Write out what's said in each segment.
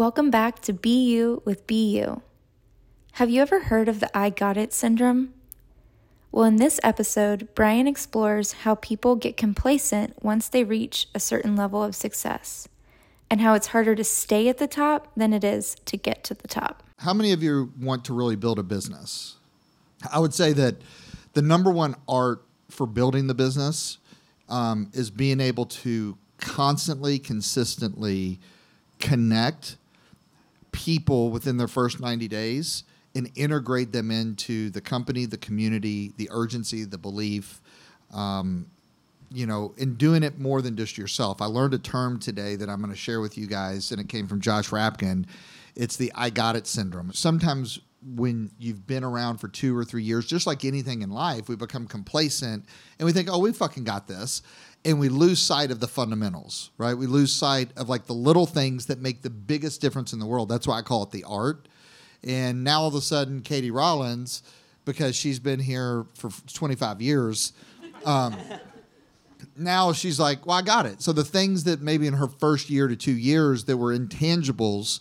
Welcome back to Be You with Be You. Have you ever heard of the I Got It syndrome? Well, in this episode, Brian explores how people get complacent once they reach a certain level of success and how it's harder to stay at the top than it is to get to the top. How many of you want to really build a business? I would say that the number one art for building the business um, is being able to constantly, consistently connect people within their first 90 days and integrate them into the company, the community, the urgency, the belief, um, you know, in doing it more than just yourself. I learned a term today that I'm going to share with you guys, and it came from Josh Rapkin. It's the I got it syndrome. Sometimes when you've been around for two or three years, just like anything in life, we become complacent and we think, oh, we fucking got this and we lose sight of the fundamentals, right? We lose sight of like the little things that make the biggest difference in the world. That's why I call it the art. And now all of a sudden, Katie Rollins, because she's been here for 25 years, um, now she's like, well, I got it. So the things that maybe in her first year to two years that were intangibles,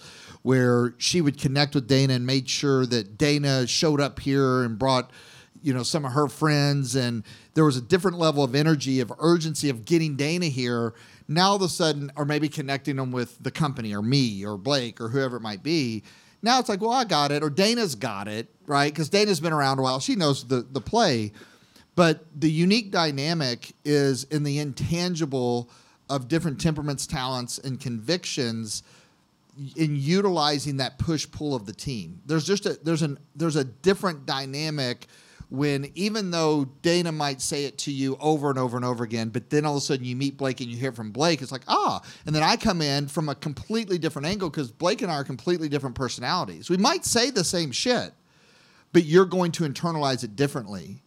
where she would connect with Dana and made sure that Dana showed up here and brought you know some of her friends. And there was a different level of energy of urgency of getting dana here. Now all of a sudden or maybe connecting them with the company or me or blake or whoever it might be. Now it's like well i got it or dana's got it right? Because dana's been around a while. She knows the, the play. But the unique dynamic is in the intangible of different temperaments talents and convictions in utilizing that push pull of the team there's just a there's an there's a different dynamic when even though Dana might say it to you over and over and over again, but then all of a sudden you meet Blake and you hear from Blake, it's like, ah. And then I come in from a completely different angle because Blake and I are completely different personalities. We might say the same shit, but you're going to internalize it differently.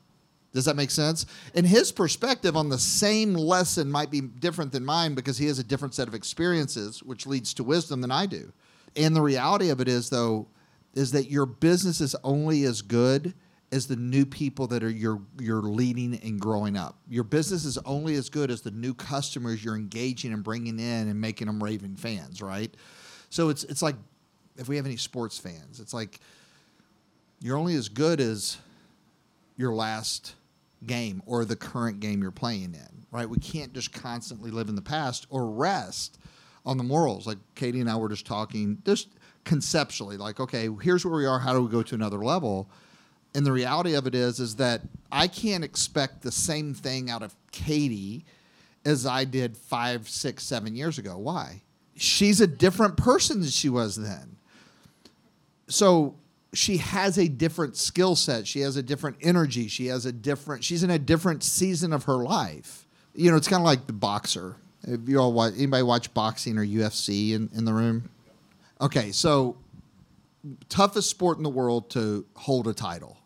Does that make sense? And his perspective on the same lesson might be different than mine because he has a different set of experiences, which leads to wisdom than I do. And the reality of it is, though, is that your business is only as good as the new people that are you're you're leading and growing up. Your business is only as good as the new customers you're engaging and bringing in and making them raving fans, right? So it's it's like if we have any sports fans, it's like you're only as good as your last game or the current game you're playing in, right? We can't just constantly live in the past or rest on the morals. Like Katie and I were just talking, just conceptually, like, okay, here's where we are. How do we go to another level? and the reality of it is is that I can't expect the same thing out of Katie as I did five, six, seven years ago. Why? She's a different person than she was then. So she has a different skill set. She has a different energy. She has a different. She's in a different season of her life. You know, it's kind of like the boxer. If you all watch, anybody watch boxing or UFC in, in the room? Okay, so toughest sport in the world to hold a title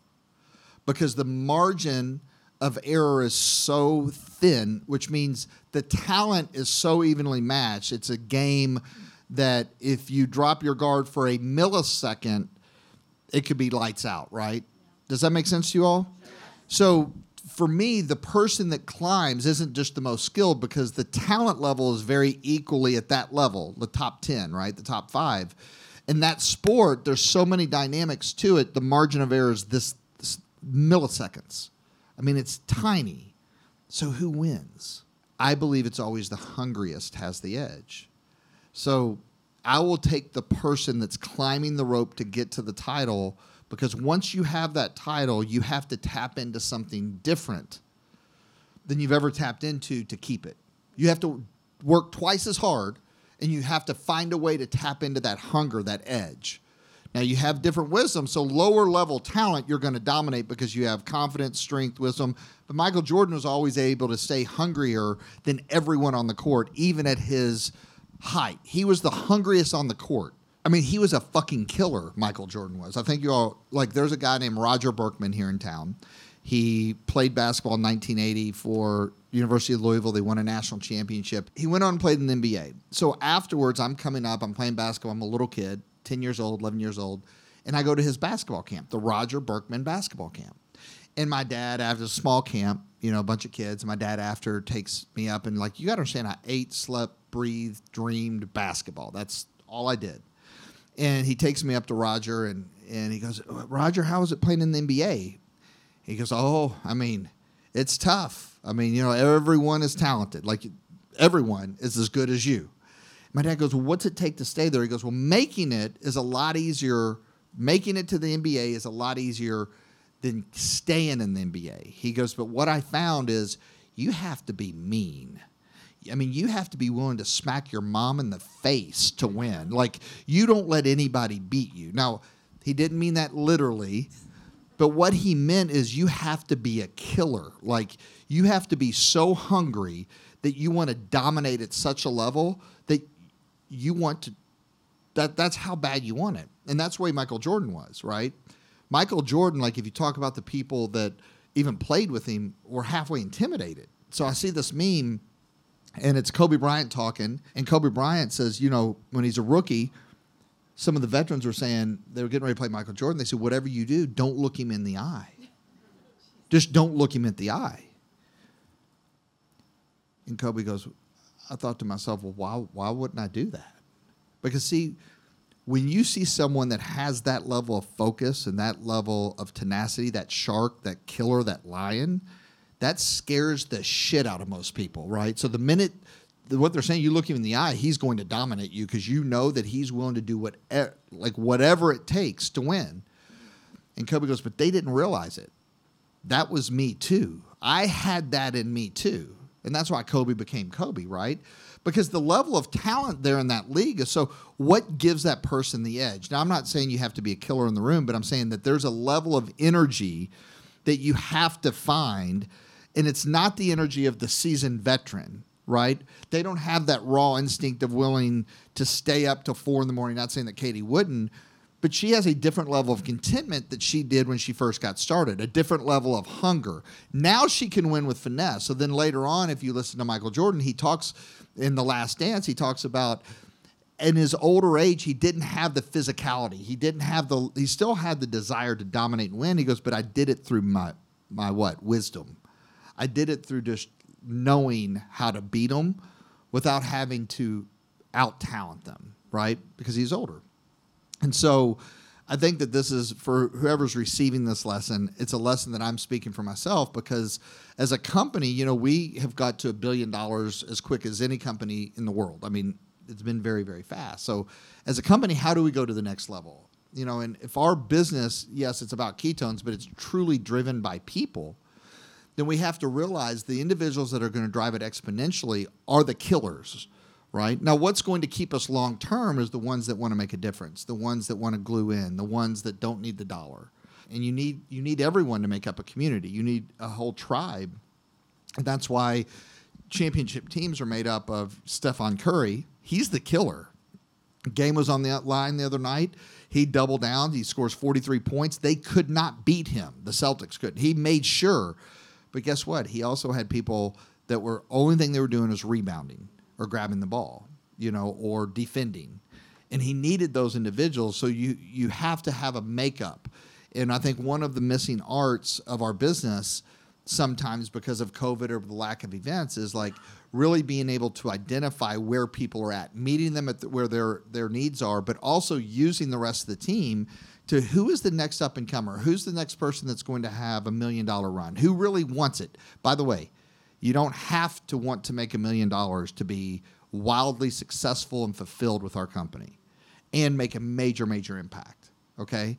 because the margin of error is so thin, which means the talent is so evenly matched. It's a game that if you drop your guard for a millisecond, it could be lights out, right? Does that make sense to you all? So for me, the person that climbs isn't just the most skilled because the talent level is very equally at that level, the top 10, right? The top five. In that sport, there's so many dynamics to it. The margin of error is this milliseconds. I mean, it's tiny. So who wins? I believe it's always the hungriest has the edge. So I will take the person that's climbing the rope to get to the title because once you have that title, you have to tap into something different than you've ever tapped into to keep it. You have to work twice as hard and you have to find a way to tap into that hunger, that edge. Now you have different wisdom, so lower level talent you're going to dominate because you have confidence, strength, wisdom. But Michael Jordan was always able to stay hungrier than everyone on the court, even at his height. He was the hungriest on the court. I mean, he was a fucking killer, Michael Jordan was. I think you all like there's a guy named Roger Burkman here in town. He played basketball in 1980 for University of Louisville. They won a national championship. He went on and played in the NBA. So afterwards, I'm coming up, I'm playing basketball, I'm a little kid. 10 years old, 11 years old, and I go to his basketball camp, the Roger Burkman basketball camp. And my dad, after a small camp, you know, a bunch of kids, my dad after takes me up and like, you got to understand, I ate, slept, breathed, dreamed basketball. That's all I did. And he takes me up to Roger and, and he goes, uh, Roger, how is it playing in the NBA? He goes, Oh, I mean, it's tough. I mean, you know, everyone is talented. Like everyone is as good as you. My dad goes, Well, what's it take to stay there? He goes, Well, making it is a lot easier. Making it to the NBA is a lot easier than staying in the NBA. He goes, But what I found is you have to be mean. I mean, you have to be willing to smack your mom in the face to win. Like, you don't let anybody beat you. Now, he didn't mean that literally, but what he meant is you have to be a killer. Like, you have to be so hungry that you want to dominate at such a level that you want to that that's how bad you want it. And that's the way Michael Jordan was, right? Michael Jordan, like if you talk about the people that even played with him, were halfway intimidated. So I see this meme and it's Kobe Bryant talking, and Kobe Bryant says, you know, when he's a rookie, some of the veterans were saying they were getting ready to play Michael Jordan. They said, whatever you do, don't look him in the eye. Just don't look him in the eye. And Kobe goes, I thought to myself, well, why, why wouldn't I do that? Because, see, when you see someone that has that level of focus and that level of tenacity, that shark, that killer, that lion, that scares the shit out of most people, right? So the minute what they're saying, you look him in the eye, he's going to dominate you because you know that he's willing to do what, eh, like whatever it takes to win. And Kobe goes, but they didn't realize it. That was me too. I had that in me too. And that's why Kobe became Kobe, right? Because the level of talent there in that league is so what gives that person the edge? Now, I'm not saying you have to be a killer in the room, but I'm saying that there's a level of energy that you have to find. And it's not the energy of the seasoned veteran, right? They don't have that raw instinct of willing to stay up till four in the morning. Not saying that Katie wouldn't, but she has a different level of contentment that she did when she first got started, a different level of hunger. Now she can win with finesse. So then later on, if you listen to Michael Jordan, he talks in The Last Dance, he talks about in his older age, he didn't have the physicality. He didn't have the, he still had the desire to dominate and win. He goes, but I did it through my, my what? Wisdom. I did it through just knowing how to beat them without having to out talent them, right? Because he's older. And so I think that this is for whoever's receiving this lesson, it's a lesson that I'm speaking for myself because as a company, you know, we have got to a billion dollars as quick as any company in the world. I mean, it's been very, very fast. So as a company, how do we go to the next level? You know, and if our business, yes, it's about ketones, but it's truly driven by people, then we have to realize the individuals that are going to drive it exponentially are the killers right? Now, what's going to keep us long term is the ones that want to make a difference, the ones that want to glue in, the ones that don't need the dollar. And you need you need everyone to make up a community. You need a whole tribe. And that's why championship teams are made up of Stephen Curry. He's the killer. Game was on the line the other night. He doubled down. He scores 43 points. They could not beat him. The Celtics couldn't. He made sure. But guess what? He also had people that were only thing they were doing was rebounding or grabbing the ball, you know, or defending. And he needed those individuals. So you you have to have a makeup. And I think one of the missing arts of our business sometimes because of COVID or the lack of events is like really being able to identify where people are at, meeting them at the, where their their needs are, but also using the rest of the team to who is the next up and comer, who's the next person that's going to have a million dollar run, who really wants it. By the way, you don't have to want to make a million dollars to be wildly successful and fulfilled with our company and make a major, major impact. Okay?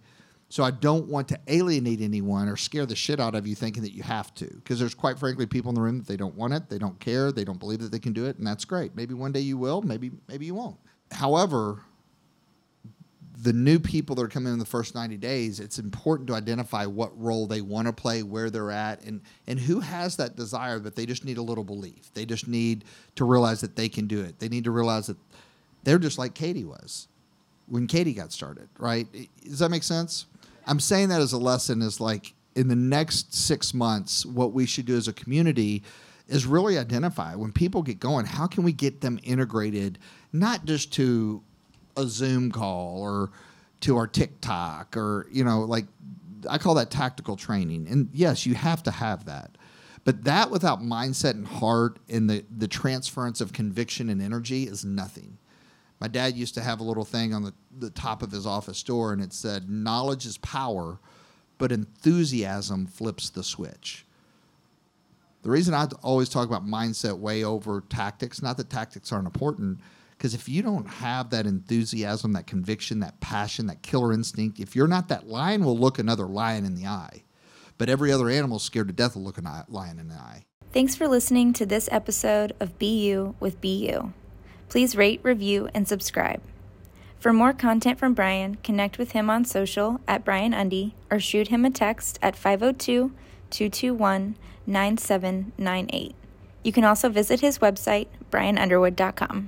So I don't want to alienate anyone or scare the shit out of you thinking that you have to. Because there's quite frankly people in the room that they don't want it, they don't care, they don't believe that they can do it, and that's great. Maybe one day you will, maybe maybe you won't. However, the new people that are coming in the first 90 days, it's important to identify what role they want to play, where they're at, and, and who has that desire that they just need a little belief. They just need to realize that they can do it. They need to realize that they're just like Katie was when Katie got started, right? Does that make sense? I'm saying that as a lesson is like in the next six months, what we should do as a community is really identify when people get going, how can we get them integrated, not just to a Zoom call or to our TikTok or you know like I call that tactical training. And yes, you have to have that. But that without mindset and heart and the, the transference of conviction and energy is nothing. My dad used to have a little thing on the, the top of his office door, and it said, Knowledge is power, but enthusiasm flips the switch. The reason I always talk about mindset way over tactics, not that tactics aren't important, because if you don't have that enthusiasm, that conviction, that passion, that killer instinct, if you're not that lion, will look another lion in the eye. But every other animal scared to death of looking a lion in the eye. Thanks for listening to this episode of You with You. Please rate, review, and subscribe. For more content from Brian, connect with him on social at Brian Undy or shoot him a text at 502 221 9798. You can also visit his website, brianunderwood.com.